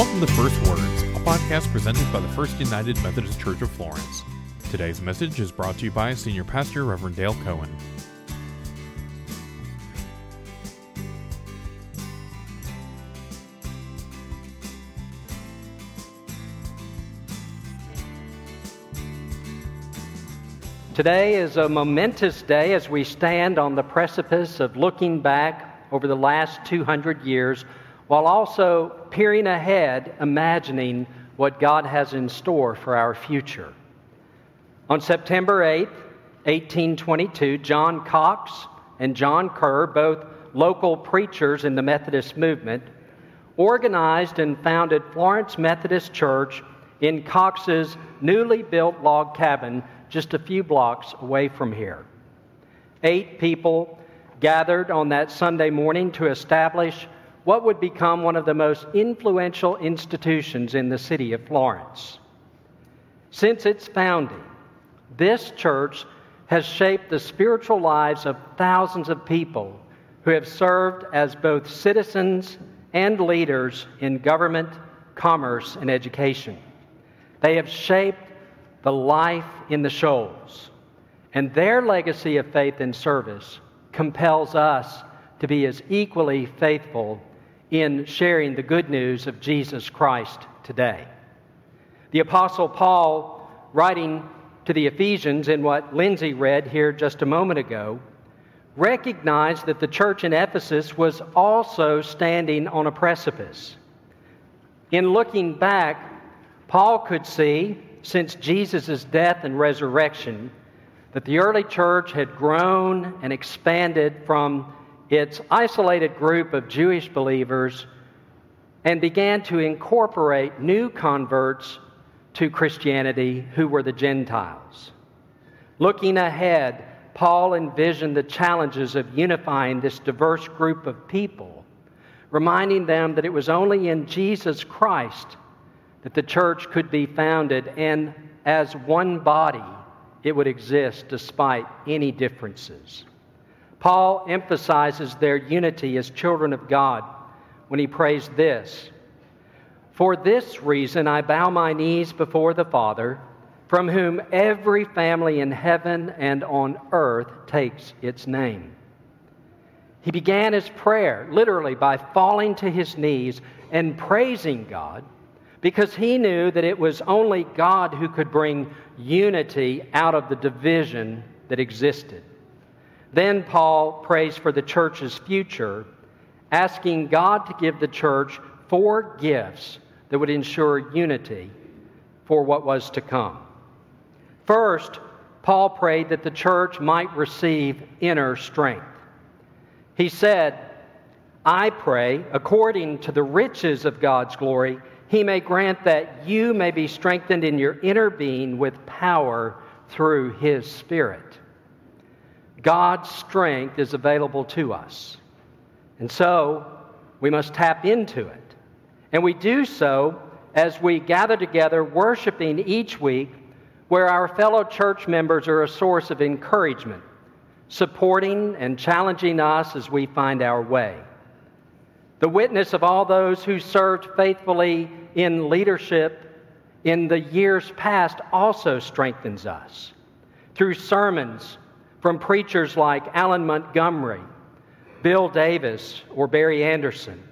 Welcome to First Words, a podcast presented by the First United Methodist Church of Florence. Today's message is brought to you by Senior Pastor Reverend Dale Cohen. Today is a momentous day as we stand on the precipice of looking back over the last 200 years while also peering ahead, imagining what God has in store for our future. On September 8, 1822, John Cox and John Kerr, both local preachers in the Methodist movement, organized and founded Florence Methodist Church in Cox's newly built log cabin just a few blocks away from here. Eight people gathered on that Sunday morning to establish what would become one of the most influential institutions in the city of Florence. Since its founding, this church has shaped the spiritual lives of thousands of people who have served as both citizens and leaders in government, commerce, and education. They have shaped the life in the shoals. And their legacy of faith and service compels us to be as equally faithful in sharing the good news of Jesus Christ today. The Apostle Paul, writing to the Ephesians in what Lindsay read here just a moment ago, recognized that the church in Ephesus was also standing on a precipice. In looking back, Paul could see since Jesus' death and resurrection that the early church had grown and expanded from its isolated group of Jewish believers and began to incorporate new converts to Christianity who were the Gentiles. Looking ahead, Paul envisioned the challenges of unifying this diverse group of people, reminding them that it was only in Jesus Christ that the church could be founded, and as one body, it would exist despite any differences. Paul emphasizes their unity as children of God when he prays this For this reason I bow my knees before the Father, from whom every family in heaven and on earth takes its name. He began his prayer literally by falling to his knees and praising God because he knew that it was only God who could bring unity out of the division that existed. Then Paul prays for the church's future, asking God to give the church four gifts that would ensure unity for what was to come. First, Paul prayed that the church might receive inner strength. He said, I pray, according to the riches of God's glory, he may grant that you may be strengthened in your inner being with power through his Spirit. God's strength is available to us. And so we must tap into it. And we do so as we gather together, worshiping each week, where our fellow church members are a source of encouragement, supporting and challenging us as we find our way. The witness of all those who served faithfully in leadership in the years past also strengthens us. Through sermons from preachers like Alan Montgomery, Bill Davis, or Barry Anderson,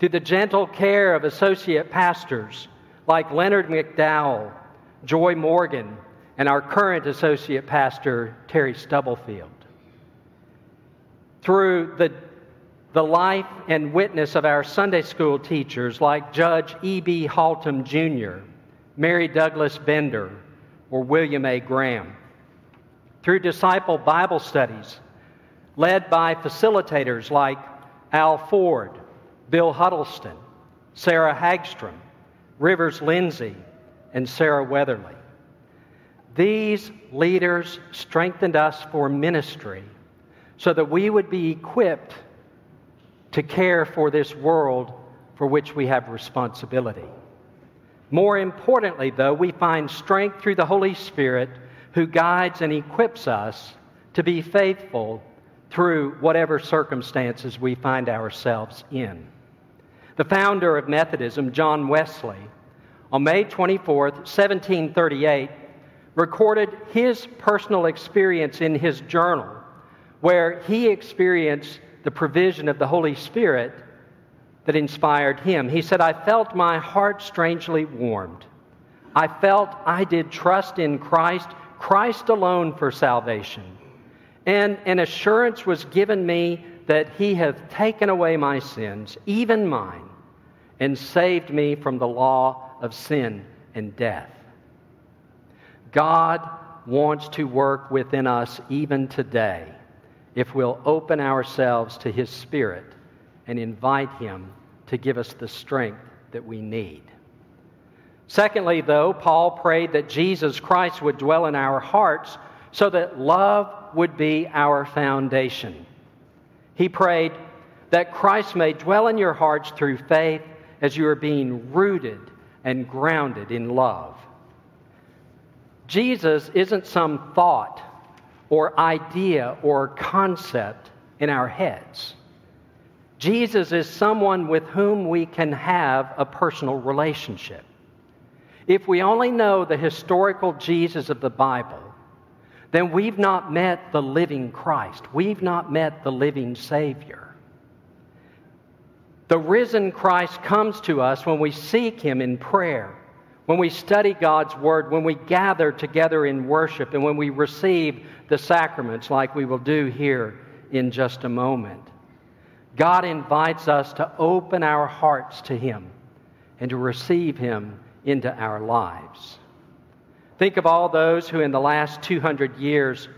to the gentle care of associate pastors like Leonard McDowell, Joy Morgan, and our current associate pastor, Terry Stubblefield. Through the the life and witness of our Sunday school teachers like Judge E.B. Haltom Jr., Mary Douglas Bender, or William A. Graham. Through disciple Bible studies led by facilitators like Al Ford, Bill Huddleston, Sarah Hagstrom, Rivers Lindsay, and Sarah Weatherly. These leaders strengthened us for ministry so that we would be equipped to care for this world for which we have responsibility. More importantly, though, we find strength through the Holy Spirit who guides and equips us to be faithful through whatever circumstances we find ourselves in. The founder of Methodism, John Wesley, on May 24, 1738, recorded his personal experience in his journal, where he experienced the provision of the Holy Spirit that inspired him. He said, I felt my heart strangely warmed. I felt I did trust in Christ, Christ alone for salvation. And an assurance was given me that he hath taken away my sins, even mine, and saved me from the law of sin and death. God wants to work within us even today if we'll open ourselves to His Spirit and invite Him to give us the strength that we need. Secondly, though, Paul prayed that Jesus Christ would dwell in our hearts so that love would be our foundation. He prayed that Christ may dwell in your hearts through faith as you are being rooted and grounded in love. Jesus isn't some thought or idea or concept in our heads. Jesus is someone with whom we can have a personal relationship. If we only know the historical Jesus of the Bible, then we've not met the living Christ. We've not met the living Savior. The risen Christ comes to us when we seek Him in prayer when we study God's Word, when we gather together in worship, and when we receive the sacraments like we will do here in just a moment. God invites us to open our hearts to Him and to receive Him into our lives. Think of all those who, in the last 200 years,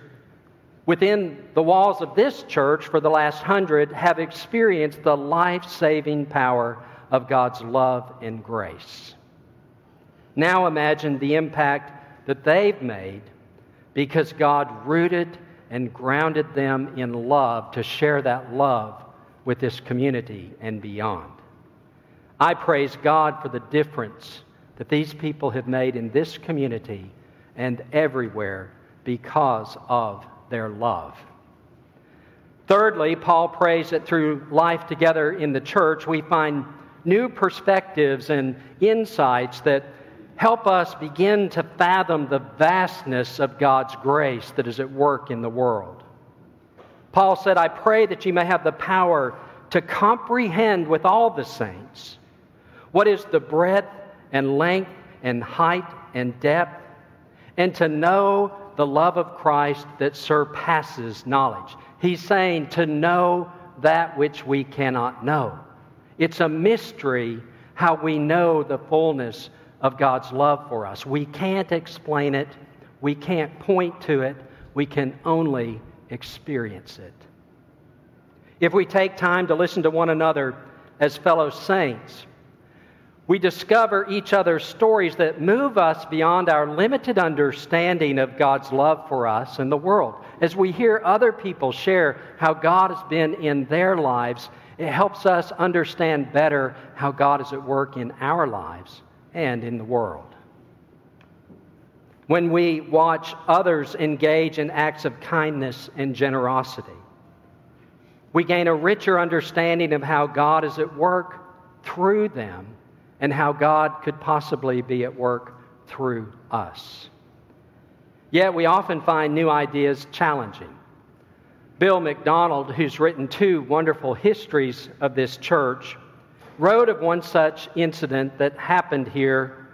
within the walls of this church for the last hundred, have experienced the life saving power of God's love and grace. Now imagine the impact that they've made because God rooted and grounded them in love to share that love with this community and beyond. I praise God for the difference that these people have made in this community and everywhere because of their love. Thirdly, Paul prays that through life together in the church, we find new perspectives and insights that help us begin to fathom the vastness of God's grace that is at work in the world. Paul said, I pray that you may have the power to comprehend with all the saints what is the breadth and length and height and depth, and to know the love of Christ that surpasses knowledge. He's saying to know that which we cannot know. It's a mystery how we know the fullness of God's love for us. We can't explain it, we can't point to it, we can only experience it. If we take time to listen to one another as fellow saints, we discover each other's stories that move us beyond our limited understanding of God's love for us and the world. As we hear other people share how God has been in their lives, it helps us understand better how God is at work in our lives and in the world. When we watch others engage in acts of kindness and generosity, we gain a richer understanding of how God is at work through them and how God could possibly be at work through us. Yet we often find new ideas challenging. Bill MacDonald, who's written two wonderful histories of this church, wrote of one such incident that happened here.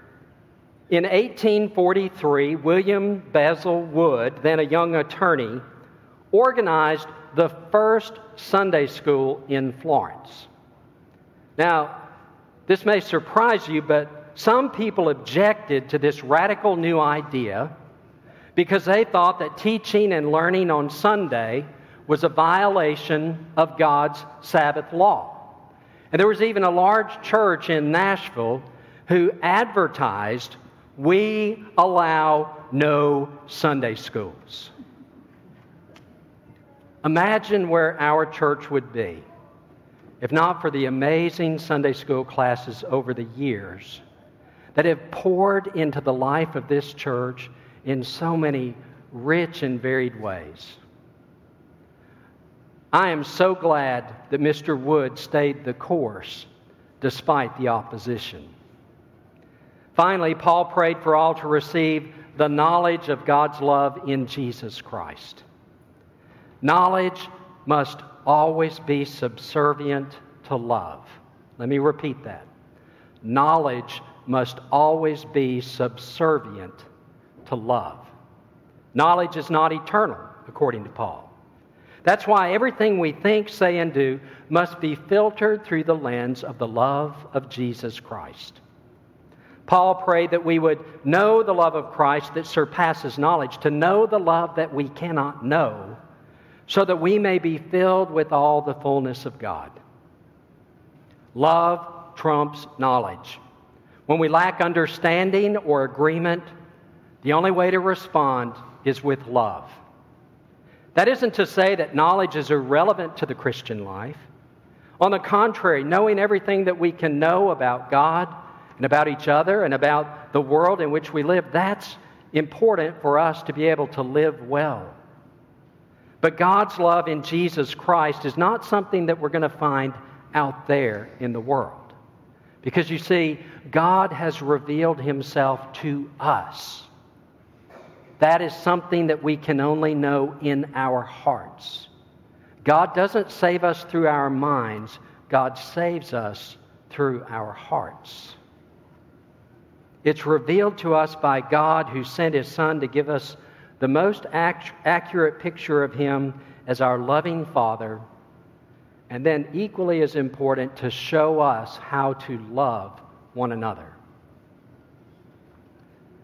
In 1843, William Basil Wood, then a young attorney, organized the first Sunday school in Florence. Now, this may surprise you, but some people objected to this radical new idea because they thought that teaching and learning on Sunday was a violation of God's Sabbath law. And there was even a large church in Nashville who advertised, We allow no Sunday schools. Imagine where our church would be if not for the amazing Sunday school classes over the years that have poured into the life of this church in so many rich and varied ways. I am so glad that Mr. Wood stayed the course despite the opposition. Finally, Paul prayed for all to receive the knowledge of God's love in Jesus Christ. Knowledge must always be subservient to love. Let me repeat that. Knowledge must always be subservient to love. Knowledge is not eternal, according to Paul. That's why everything we think, say, and do must be filtered through the lens of the love of Jesus Christ. Paul prayed that we would know the love of Christ that surpasses knowledge, to know the love that we cannot know, so that we may be filled with all the fullness of God. Love trumps knowledge. When we lack understanding or agreement, the only way to respond is with love. That isn't to say that knowledge is irrelevant to the Christian life. On the contrary, knowing everything that we can know about God and about each other and about the world in which we live, that's important for us to be able to live well. But God's love in Jesus Christ is not something that we're going to find out there in the world. Because you see, God has revealed himself to us. That is something that we can only know in our hearts. God doesn't save us through our minds, God saves us through our hearts. It's revealed to us by God who sent his Son to give us the most ac- accurate picture of him as our loving Father, and then, equally as important, to show us how to love one another.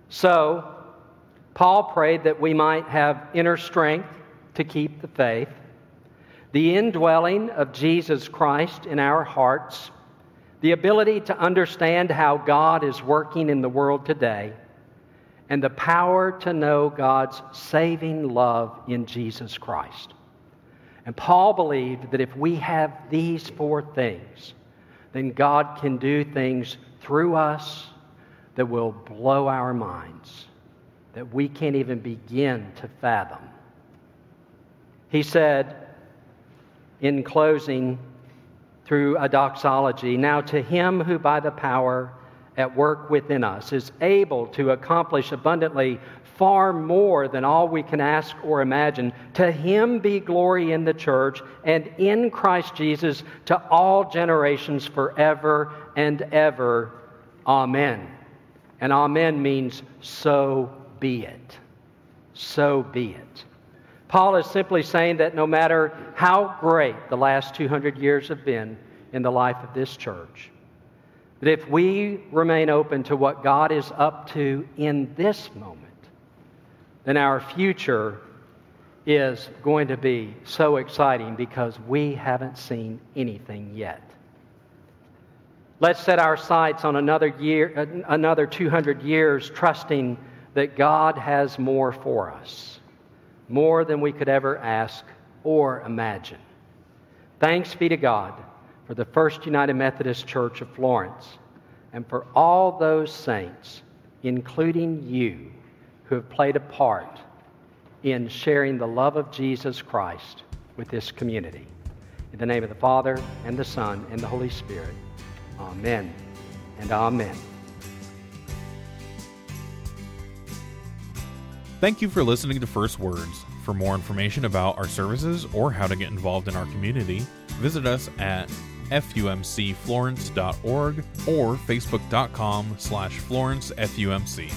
So, Paul prayed that we might have inner strength to keep the faith, the indwelling of Jesus Christ in our hearts the ability to understand how God is working in the world today, and the power to know God's saving love in Jesus Christ. And Paul believed that if we have these four things, then God can do things through us that will blow our minds, that we can't even begin to fathom. He said, in closing, through a doxology. Now, to him who by the power at work within us is able to accomplish abundantly far more than all we can ask or imagine, to him be glory in the church and in Christ Jesus to all generations forever and ever. Amen. And amen means so be it. So be it. Paul is simply saying that no matter how great the last 200 years have been in the life of this church, that if we remain open to what God is up to in this moment, then our future is going to be so exciting because we haven't seen anything yet. Let's set our sights on another year, another 200 years, trusting that God has more for us more than we could ever ask or imagine. Thanks be to God for the First United Methodist Church of Florence and for all those saints, including you, who have played a part in sharing the love of Jesus Christ with this community. In the name of the Father, and the Son, and the Holy Spirit. Amen and amen. Thank you for listening to First Words. For more information about our services or how to get involved in our community, visit us at fumcflorence.org or facebook.com slash florencefumc.